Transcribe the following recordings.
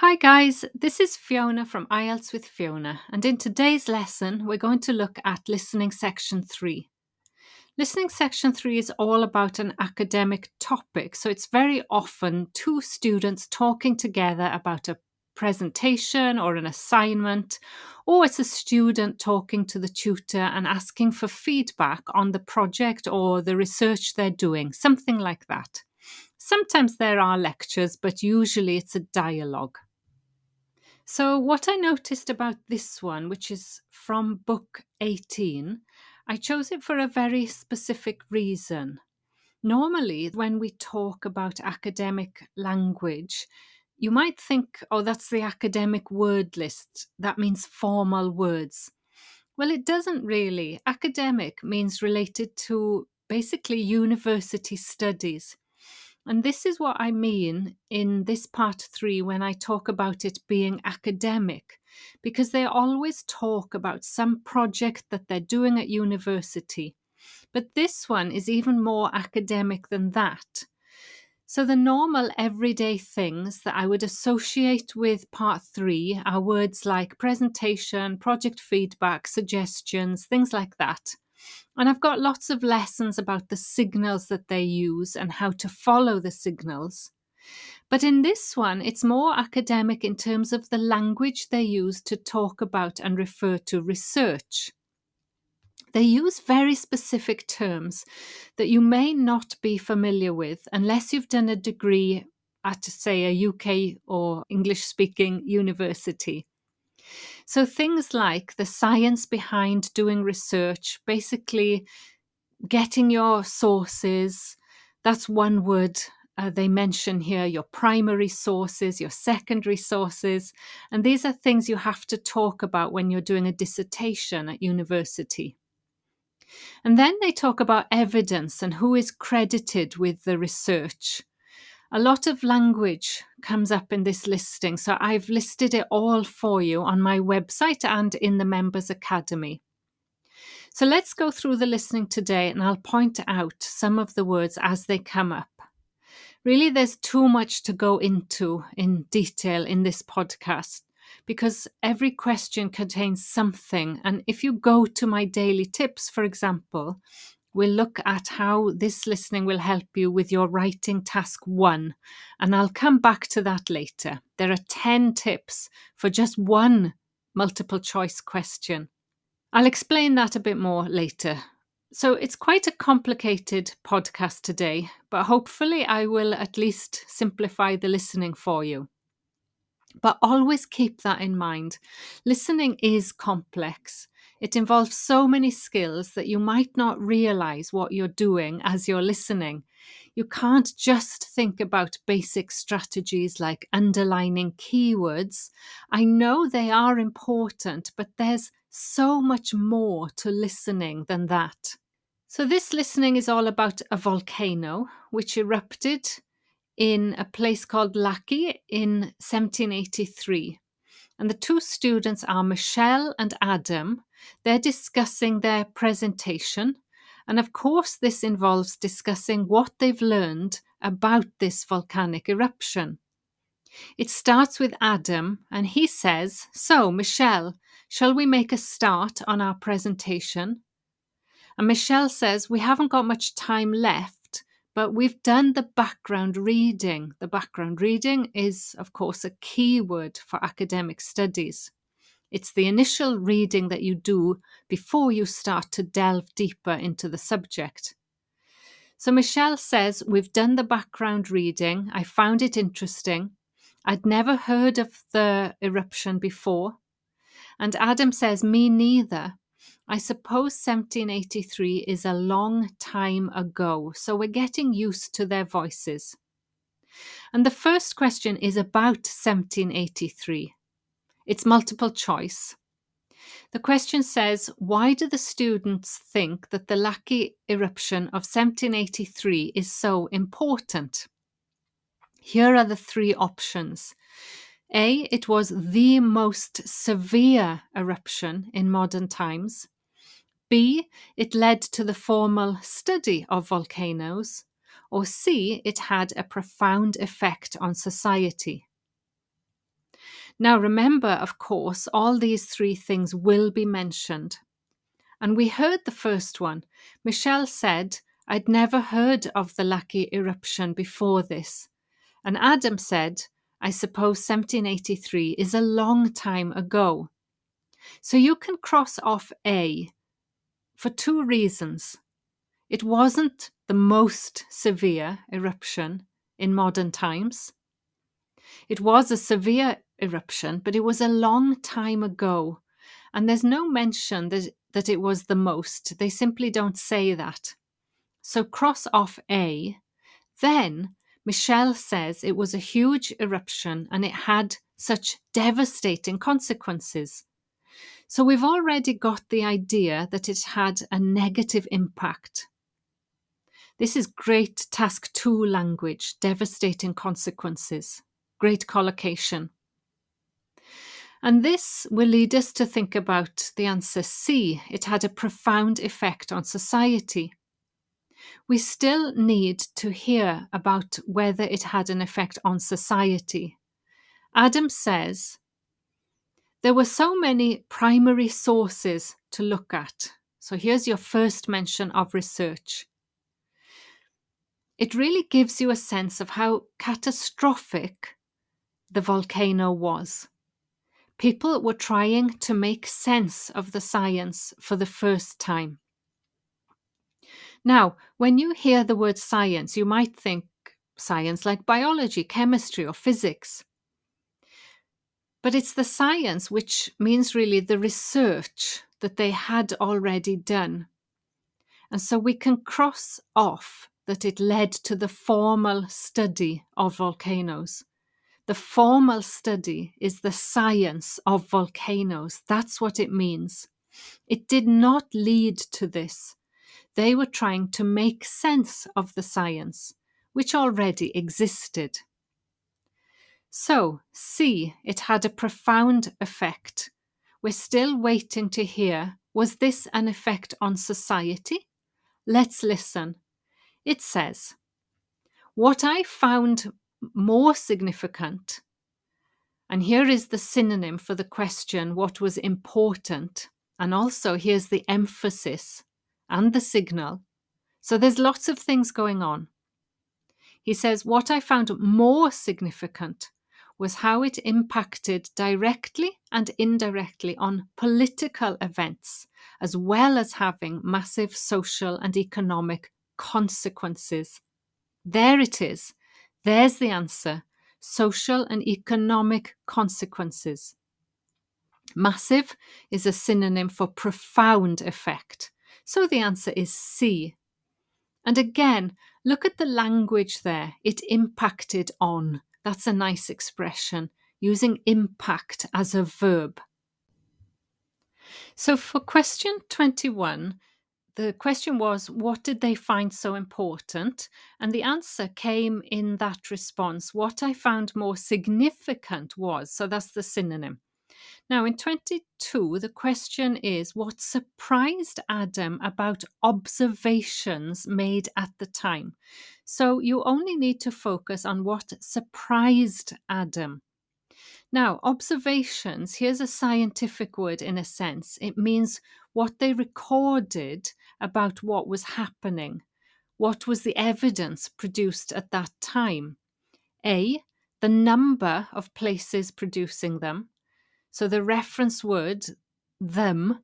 Hi, guys, this is Fiona from IELTS with Fiona, and in today's lesson, we're going to look at listening section three. Listening section three is all about an academic topic, so it's very often two students talking together about a presentation or an assignment, or it's a student talking to the tutor and asking for feedback on the project or the research they're doing, something like that. Sometimes there are lectures, but usually it's a dialogue. So, what I noticed about this one, which is from book 18, I chose it for a very specific reason. Normally, when we talk about academic language, you might think, oh, that's the academic word list. That means formal words. Well, it doesn't really. Academic means related to basically university studies. And this is what I mean in this part three when I talk about it being academic, because they always talk about some project that they're doing at university. But this one is even more academic than that. So, the normal everyday things that I would associate with part three are words like presentation, project feedback, suggestions, things like that. And I've got lots of lessons about the signals that they use and how to follow the signals. But in this one, it's more academic in terms of the language they use to talk about and refer to research. They use very specific terms that you may not be familiar with unless you've done a degree at, say, a UK or English speaking university. So things like the science behind doing research, basically getting your sources, that's one word uh, they mention here your primary sources, your secondary sources. And these are things you have to talk about when you're doing a dissertation at university. And then they talk about evidence and who is credited with the research a lot of language comes up in this listing. So I've listed it all for you on my website and in the Members Academy. So let's go through the listening today and I'll point out some of the words as they come up. Really, there's too much to go into in detail in this podcast because every question contains something. And if you go to my daily tips, for example, we'll look at how this listening will help you with your writing task one. And I'll come back to that later. There are 10 tips for just one multiple choice question. I'll explain that a bit more later. So it's quite a complicated podcast today, but hopefully I will at least simplify the listening for you. But always keep that in mind. Listening is complex. It involves so many skills that you might not realize what you're doing as you're listening. You can't just think about basic strategies like underlining keywords. I know they are important, but there's so much more to listening than that. So, this listening is all about a volcano which erupted in a place called Laki in 1783. And the two students are Michelle and Adam. They're discussing their presentation. And of course, this involves discussing what they've learned about this volcanic eruption. It starts with Adam, and he says, So, Michelle, shall we make a start on our presentation? And Michelle says, We haven't got much time left but we've done the background reading. The background reading is, of course, a key word for academic studies. It's the initial reading that you do before you start to delve deeper into the subject. So Michelle says, We've done the background reading. I found it interesting. I'd never heard of the eruption before. And Adam says, Me neither. I suppose 1783 is a long time ago, so we're getting used to their voices. And the first question is about 1783. It's multiple choice. The question says Why do the students think that the Laki eruption of 1783 is so important? Here are the three options. A. It was the most severe eruption in modern times. B. It led to the formal study of volcanoes. Or C. It had a profound effect on society. Now, remember, of course, all these three things will be mentioned. And we heard the first one. Michelle said, I'd never heard of the Laki eruption before this. And Adam said, I suppose 1783 is a long time ago. So you can cross off A for two reasons. It wasn't the most severe eruption in modern times. It was a severe eruption, but it was a long time ago. And there's no mention that, that it was the most. They simply don't say that. So cross off A. Then Michelle says it was a huge eruption and it had such devastating consequences. So we've already got the idea that it had a negative impact. This is great task two language, devastating consequences, great collocation. And this will lead us to think about the answer C. It had a profound effect on society. We still need to hear about whether it had an effect on society. Adam says there were so many primary sources to look at. So here's your first mention of research. It really gives you a sense of how catastrophic the volcano was. People were trying to make sense of the science for the first time. Now, when you hear the word science, you might think science like biology, chemistry, or physics. But it's the science which means really the research that they had already done. And so we can cross off that it led to the formal study of volcanoes. The formal study is the science of volcanoes. That's what it means. It did not lead to this. They were trying to make sense of the science, which already existed. So, C, it had a profound effect. We're still waiting to hear was this an effect on society? Let's listen. It says, What I found more significant, and here is the synonym for the question, what was important, and also here's the emphasis and the signal. So there's lots of things going on. He says, What I found more significant was how it impacted directly and indirectly on political events, as well as having massive social and economic consequences. There it is. There's the answer social and economic consequences. Massive is a synonym for profound effect. So the answer is C. And again, look at the language there. It impacted on. That's a nice expression, using impact as a verb. So for question 21, the question was, what did they find so important? And the answer came in that response. What I found more significant was, so that's the synonym. Now, in 22, the question is what surprised Adam about observations made at the time? So you only need to focus on what surprised Adam. Now, observations, here's a scientific word in a sense. It means what they recorded about what was happening. What was the evidence produced at that time? A, the number of places producing them. So the reference word them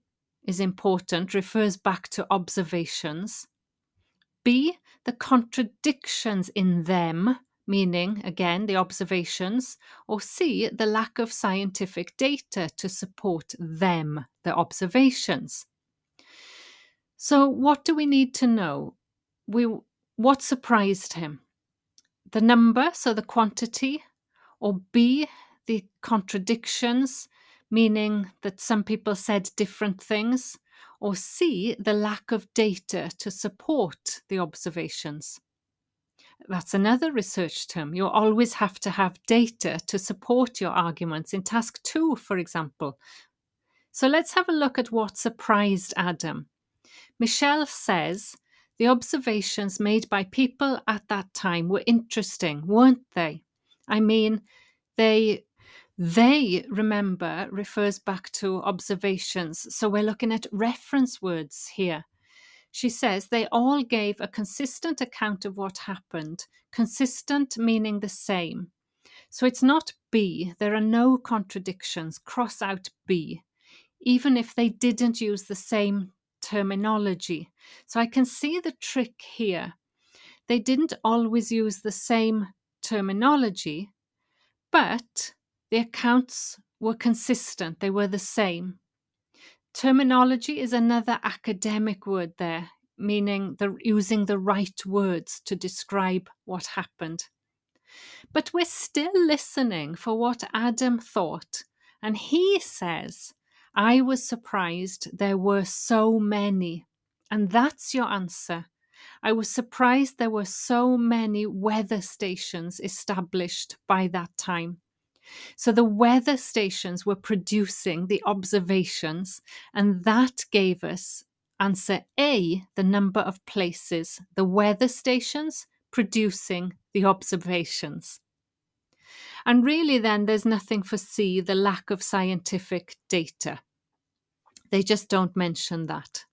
is important, refers back to observations. B, the contradictions in them, meaning again the observations. Or C, the lack of scientific data to support them, the observations. So, what do we need to know? We, what surprised him? The number, so the quantity, or B, the contradictions, meaning that some people said different things, or C, the lack of data to support the observations. That's another research term. You always have to have data to support your arguments in task two, for example. So let's have a look at what surprised Adam. Michelle says the observations made by people at that time were interesting, weren't they? I mean, they They, remember, refers back to observations. So we're looking at reference words here. She says they all gave a consistent account of what happened, consistent meaning the same. So it's not B, there are no contradictions. Cross out B, even if they didn't use the same terminology. So I can see the trick here. They didn't always use the same terminology, but the accounts were consistent, they were the same. Terminology is another academic word there, meaning the, using the right words to describe what happened. But we're still listening for what Adam thought, and he says, I was surprised there were so many. And that's your answer. I was surprised there were so many weather stations established by that time. So the weather stations were producing the observations, and that gave us answer A, the number of places, the weather stations producing the observations. And really, then, there's nothing for C, the lack of scientific data. They just don't mention that.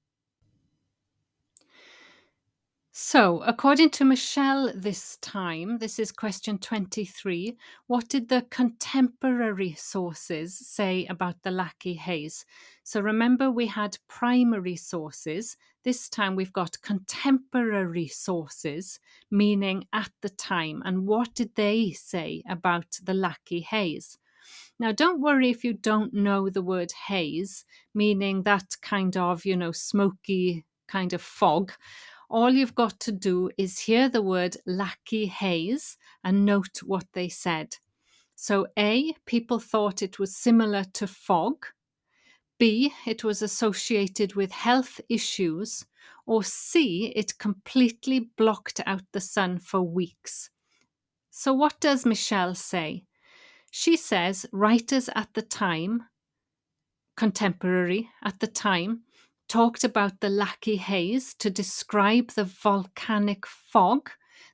So, according to Michelle this time, this is question 23, what did the contemporary sources say about the Laki haze? So, remember we had primary sources. This time we've got contemporary sources, meaning at the time. And what did they say about the Laki haze? Now, don't worry if you don't know the word haze, meaning that kind of, you know, smoky kind of fog all you've got to do is hear the word Laki haze and note what they said. So, A, people thought it was similar to fog. B, it was associated with health issues. Or C, it completely blocked out the sun for weeks. So, what does Michelle say? She says writers at the time, contemporary at the time, talked about the Laki haze to describe the volcanic fog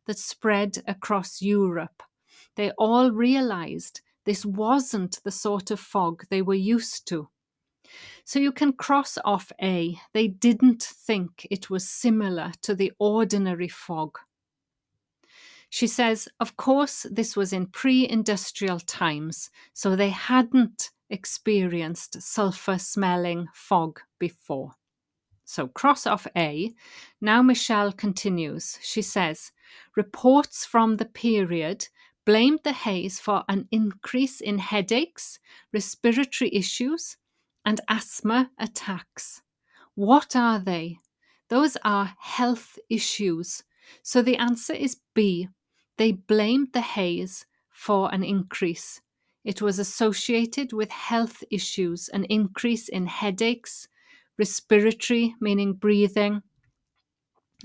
that spread across Europe. They all realized this wasn't the sort of fog they were used to. So you can cross off A. They didn't think it was similar to the ordinary fog. She says, of course, this was in pre industrial times, so they hadn't experienced sulfur smelling fog before. So cross off A. Now Michelle continues. She says, reports from the period blamed the haze for an increase in headaches, respiratory issues, and asthma attacks. What are they? Those are health issues. So the answer is B. They blamed the haze for an increase. It was associated with health issues, an increase in headaches, respiratory, meaning breathing.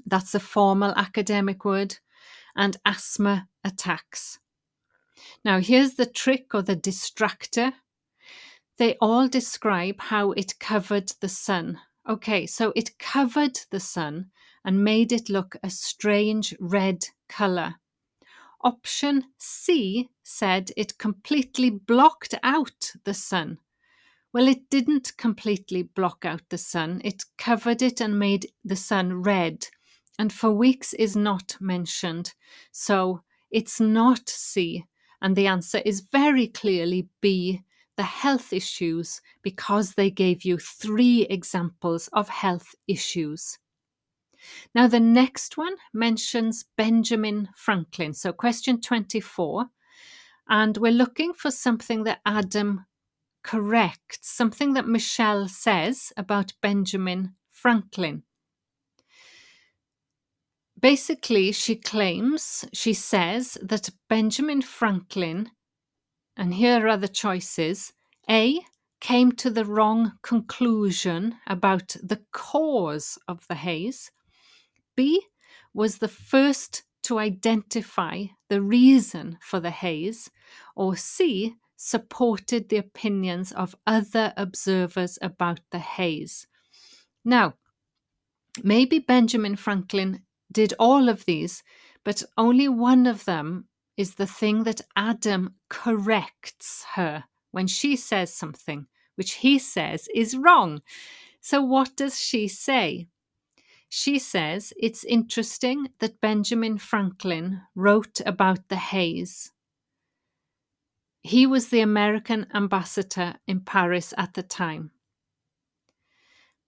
That's a formal academic word, and asthma attacks. Now, here's the trick or the distractor. They all describe how it covered the sun. Okay, so it covered the sun and made it look a strange red colour. Option C said it completely blocked out the sun. Well, it didn't completely block out the sun, it covered it and made the sun red. And for weeks is not mentioned. So it's not C. And the answer is very clearly B, the health issues, because they gave you three examples of health issues. Now, the next one mentions Benjamin Franklin. So, question 24. And we're looking for something that Adam correct something that Michelle says about Benjamin Franklin. Basically, she claims, she says that Benjamin Franklin, and here are the choices A, came to the wrong conclusion about the cause of the haze, B, was the first to identify the reason for the haze, or C, supported the opinions of other observers about the haze. Now, maybe Benjamin Franklin did all of these, but only one of them is the thing that Adam corrects her when she says something which he says is wrong. So, what does she say? She says it's interesting that Benjamin Franklin wrote about the haze. He was the American ambassador in Paris at the time.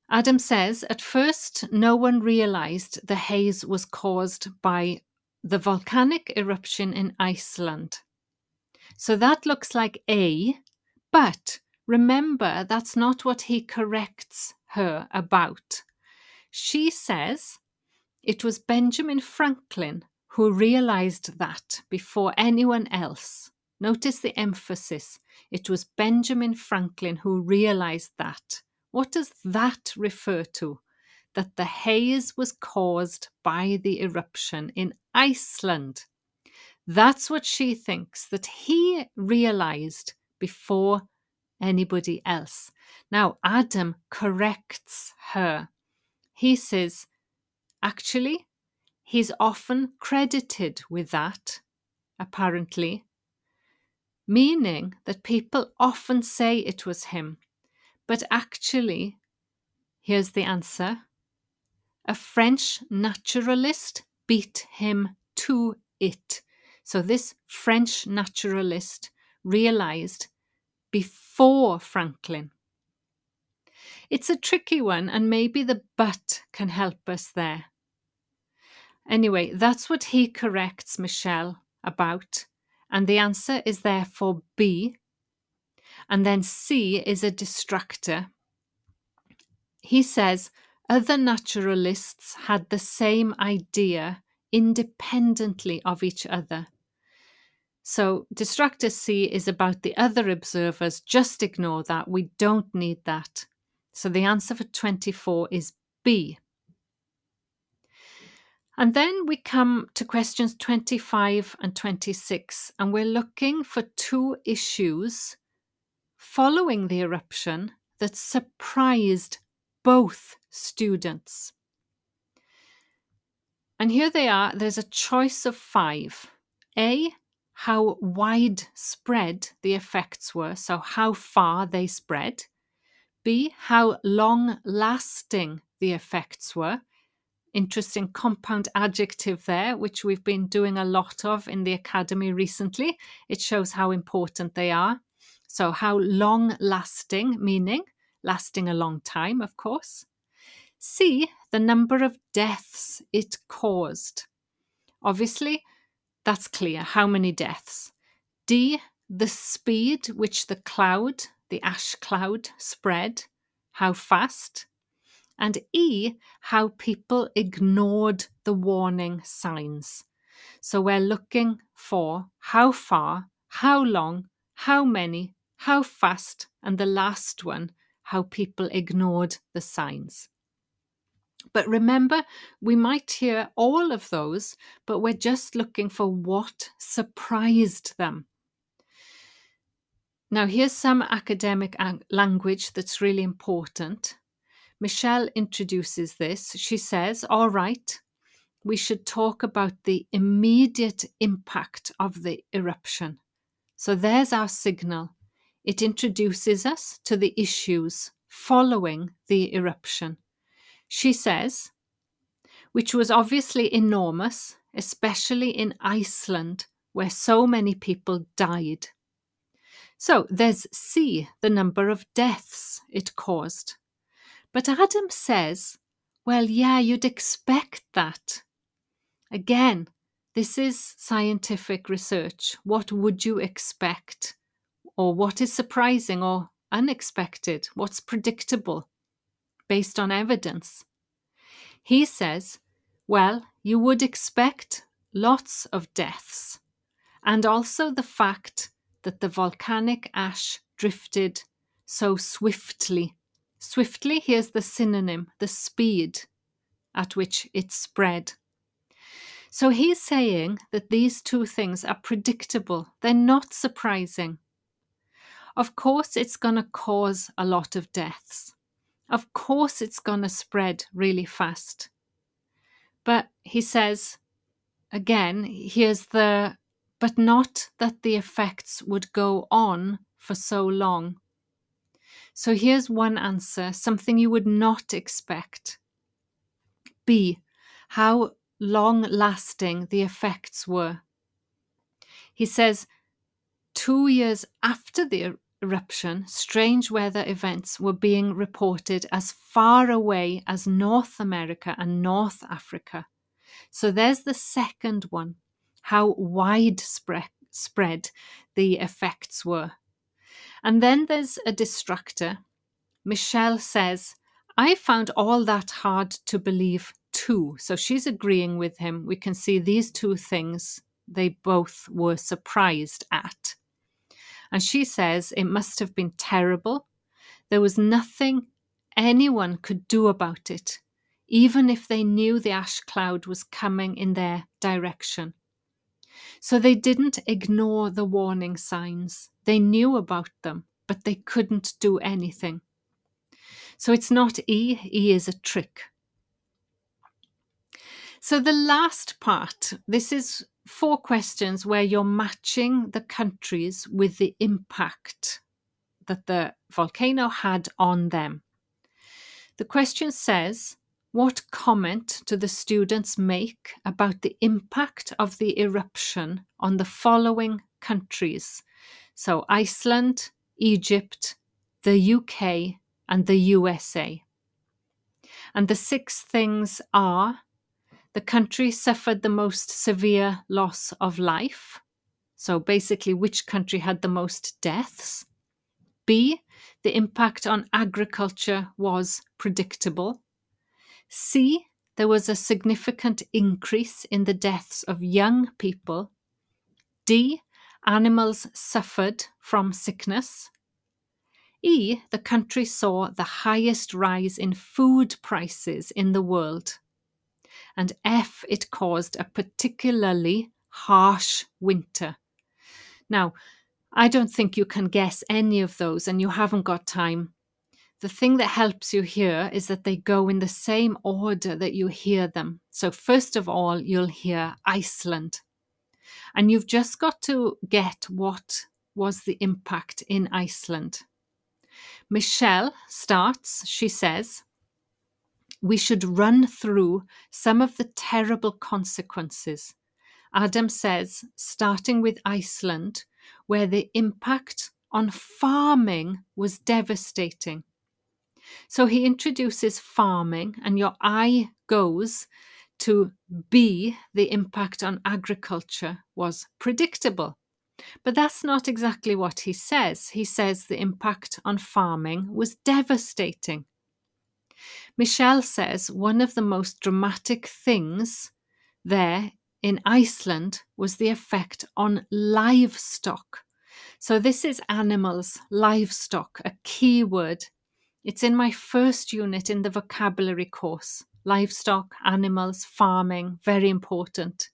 Adam says at first no one realized the haze was caused by the volcanic eruption in Iceland. So that looks like A, but remember that's not what he corrects her about. She says it was Benjamin Franklin who realized that before anyone else. Notice the emphasis. It was Benjamin Franklin who realized that. What does that refer to? That the haze was caused by the eruption in Iceland. That's what she thinks, that he realized before anybody else. Now, Adam corrects her. He says, actually, he's often credited with that, apparently, meaning that people often say it was him. But actually, here's the answer a French naturalist beat him to it. So, this French naturalist realized before Franklin. It's a tricky one, and maybe the but can help us there. Anyway, that's what he corrects Michelle about, and the answer is therefore B, and then C is a distractor. He says other naturalists had the same idea independently of each other. So, distractor C is about the other observers. Just ignore that. We don't need that. So, the answer for 24 is B. And then we come to questions 25 and 26, and we're looking for two issues following the eruption that surprised both students. And here they are there's a choice of five. A, how widespread the effects were, so how far they spread. B, how long lasting the effects were. Interesting compound adjective there, which we've been doing a lot of in the academy recently. It shows how important they are. So, how long lasting, meaning lasting a long time, of course. C, the number of deaths it caused. Obviously, that's clear. How many deaths? D, the speed which the cloud, the ash cloud, spread. How fast? And E, how people ignored the warning signs. So we're looking for how far, how long, how many, how fast, and the last one, how people ignored the signs. But remember, we might hear all of those, but we're just looking for what surprised them. Now, here's some academic language that's really important. Michelle introduces this. She says, All right, we should talk about the immediate impact of the eruption. So there's our signal. It introduces us to the issues following the eruption. She says, which was obviously enormous, especially in Iceland, where so many people died. So there's C, the number of deaths it caused. But Adam says, well, yeah, you'd expect that. Again, this is scientific research. What would you expect? or what is surprising or unexpected, what's predictable based on evidence. He says, well, you would expect lots of deaths, and also the fact that the volcanic ash drifted so swiftly. Swiftly, here's the synonym, the speed at which it spread. So he's saying that these two things are predictable, they're not surprising. Of course, it's going to cause a lot of deaths. Of course, it's going to spread really fast. But he says, again, here's the, but not that the effects would go on for so long? So here's one answer, something you would not expect. B. How long lasting the effects were. He says, two years after the er-, eruption, strange weather events were being reported as far away as North America and North Africa. So there's the second one how widespread spread the effects were. And then there's a distractor. Michelle says, I found all that hard to believe too. So she's agreeing with him. We can see these two things they both were surprised at. And she says it must have been terrible. There was nothing anyone could do about it, even if they knew the ash cloud was coming in their direction. So they didn't ignore the warning signs. They knew about them, but they couldn't do anything. So it's not E, E is a trick. So the last part, this is four questions where you're matching the countries with the impact that the volcano had on them. The question says, what comment do the students make about the impact of the eruption on the following countries? So, Iceland, Egypt, the UK, and the USA. And the six things are the country suffered the most severe loss of life. So, basically, which country had the most deaths? B, the impact on agriculture was predictable. C, there was a significant increase in the deaths of young people. D, animals suffered from sickness. E, the country saw the highest rise in food prices in the world and F, it caused a particularly harsh winter. Now, I don't think you can guess any of those, and you haven't got time. The thing that helps you here is that they go in the same order that you hear them. So, first of all, you'll hear Iceland. And you've just got to get what was the impact in Iceland. Michelle starts, she says, we should run through some of the terrible consequences. Adam says, starting with Iceland, where the impact on farming was devastating. So he introduces farming, and your eye goes to B, the impact on agriculture was predictable. But that's not exactly what he says. He says the impact on farming was devastating. Michelle says one of the most dramatic things there in Iceland was the effect on livestock. So, this is animals, livestock, a key word. It's in my first unit in the vocabulary course. Livestock, animals, farming, very important.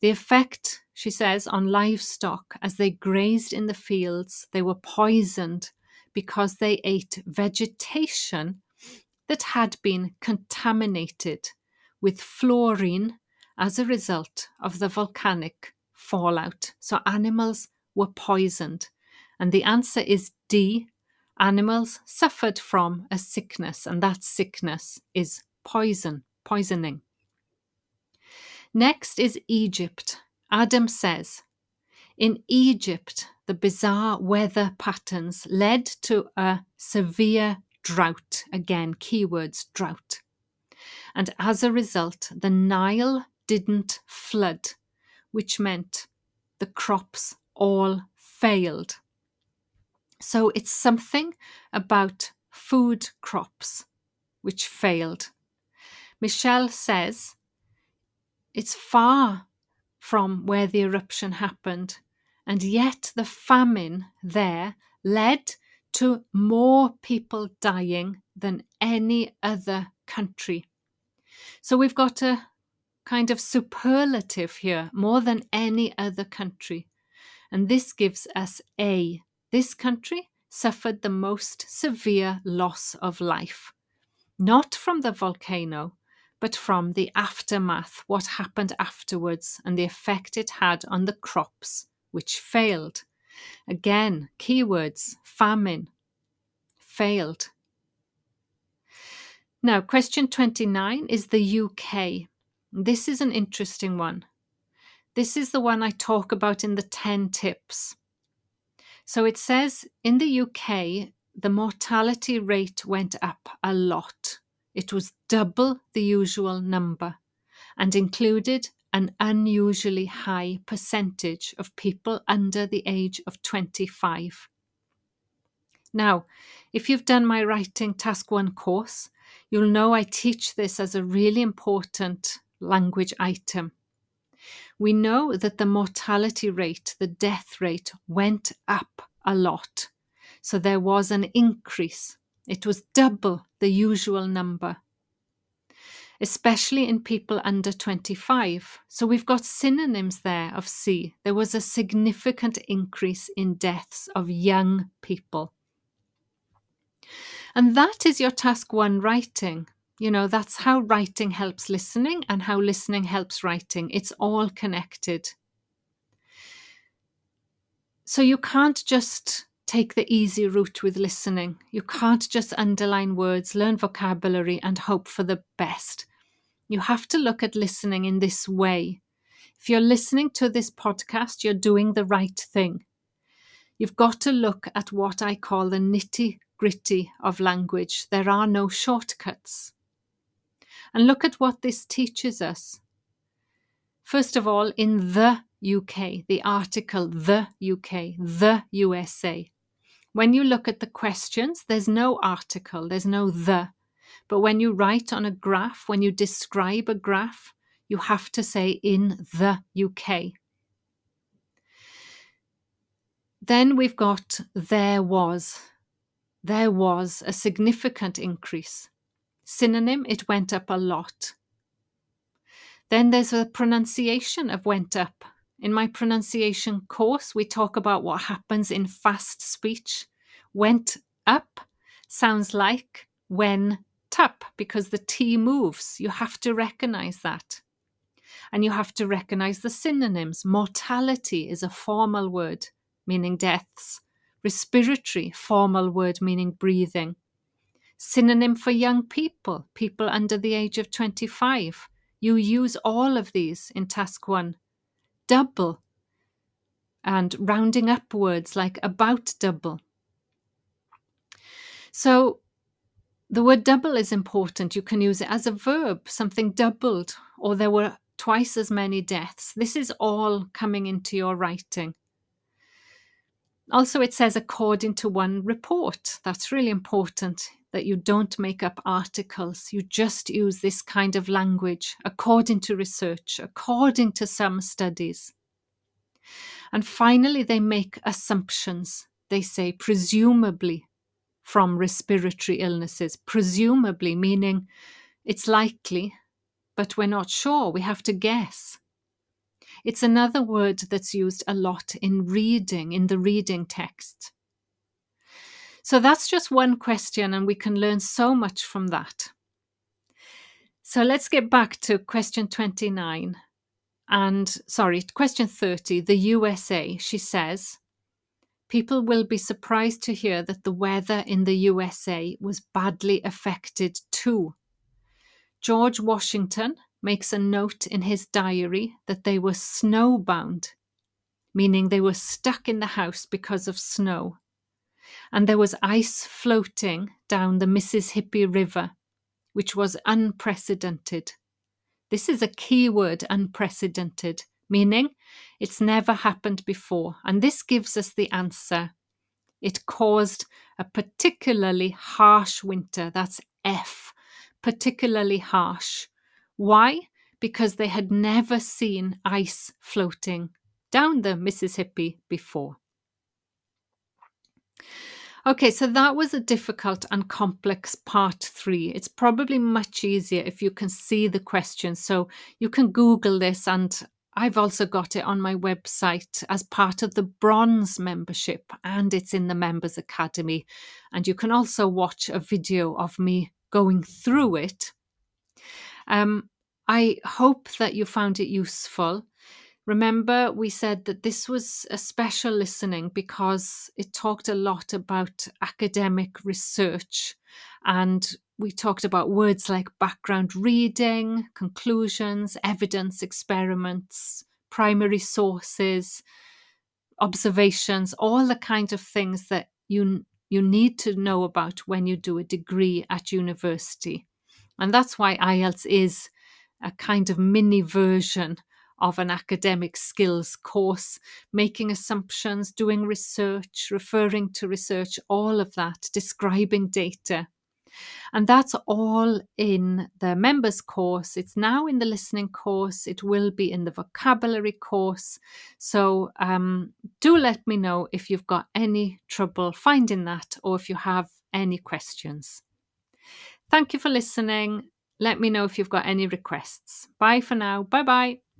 The effect, she says, on livestock as they grazed in the fields, they were poisoned because they ate vegetation that had been contaminated with fluorine as a result of the volcanic fallout. So animals were poisoned. And the answer is D. Animals suffered from a sickness, and that sickness is poison, poisoning. Next is Egypt. Adam says, in Egypt, the bizarre weather patterns led to a severe drought. Again, keywords drought. And as a result, the Nile didn't flood, which meant the crops all failed. So it's something about food crops which failed. Michelle says it's far from where the eruption happened, and yet the famine there led to more people dying than any other country. So we've got a kind of superlative here, more than any other country. And this gives us A. This country suffered the most severe loss of life, not from the volcano, but from the aftermath, what happened afterwards, and the effect it had on the crops, which failed. Again, keywords famine, failed. Now, question 29 is the UK. This is an interesting one. This is the one I talk about in the 10 tips. So it says in the UK, the mortality rate went up a lot. It was double the usual number and included an unusually high percentage of people under the age of 25. Now, if you've done my Writing Task 1 course, you'll know I teach this as a really important language item. We know that the mortality rate, the death rate, went up a lot. So there was an increase. It was double the usual number especially in people under 25. So we've got synonyms there of C. There was a significant increase in deaths of young people. And that is your task one writing. You know, that's how writing helps listening and how listening helps writing. It's all connected. So you can't just take the easy route with listening. You can't just underline words, learn vocabulary, and hope for the best. You have to look at listening in this way. If you're listening to this podcast, you're doing the right thing. You've got to look at what I call the nitty gritty of language. There are no shortcuts. And look at what this teaches us. First of all, in the UK, the article the UK, the USA. When you look at the questions, there's no article, there's no the. But when you write on a graph, when you describe a graph, you have to say in the UK. Then we've got there was. There was a significant increase. Synonym, it went up a lot. Then there's a pronunciation of went up. In my pronunciation course, we talk about what happens in fast speech. Went up sounds like when up because the T moves. You have to recognize that. And you have to recognize the synonyms. Mortality is a formal word meaning deaths, respiratory, formal word meaning breathing. Synonym for young people, people under the age of 25. You use all of these in task one. Double and rounding up words like about double. So the word double is important. You can use it as a verb, something doubled, or there were twice as many deaths. This is all coming into your writing. Also, it says according to one report. That's really important that you don't make up articles. You just use this kind of language according to research, according to some studies. And finally, they make assumptions. They say, presumably, from respiratory illnesses, presumably meaning it's likely, but we're not sure. We have to guess. It's another word that's used a lot in reading, in the reading text. So that's just one question, and we can learn so much from that. So let's get back to question 29. And sorry, question 30, the USA. She says, People will be surprised to hear that the weather in the USA was badly affected too. George Washington makes a note in his diary that they were snowbound, meaning they were stuck in the house because of snow. And there was ice floating down the Mississippi River, which was unprecedented. This is a key word unprecedented meaning it's never happened before. And this gives us the answer. It caused a particularly harsh winter. That's F, particularly harsh. Why? Because they had never seen ice floating down the Mississippi before. Okay, so that was a difficult and complex part three. It's probably much easier if you can see the questions. So you can Google this and I've also got it on my website as part of the bronze membership, and it's in the Members Academy. And you can also watch a video of me going through it. Um, I hope that you found it useful. Remember, we said that this was a special listening because it talked a lot about academic research. And we talked about words like background reading, conclusions, evidence, experiments, primary sources, observations, all the kind of things that you, you need to know about when you do a degree at university. And that's why IELTS is a kind of mini version of an academic skills course, making assumptions, doing research, referring to research, all of that, describing data. And that's all in the members course. It's now in the listening course. It will be in the vocabulary course. So um, do let me know if you've got any trouble finding that or if you have any questions. Thank you for listening. Let me know if you've got any requests. Bye for now. Bye bye.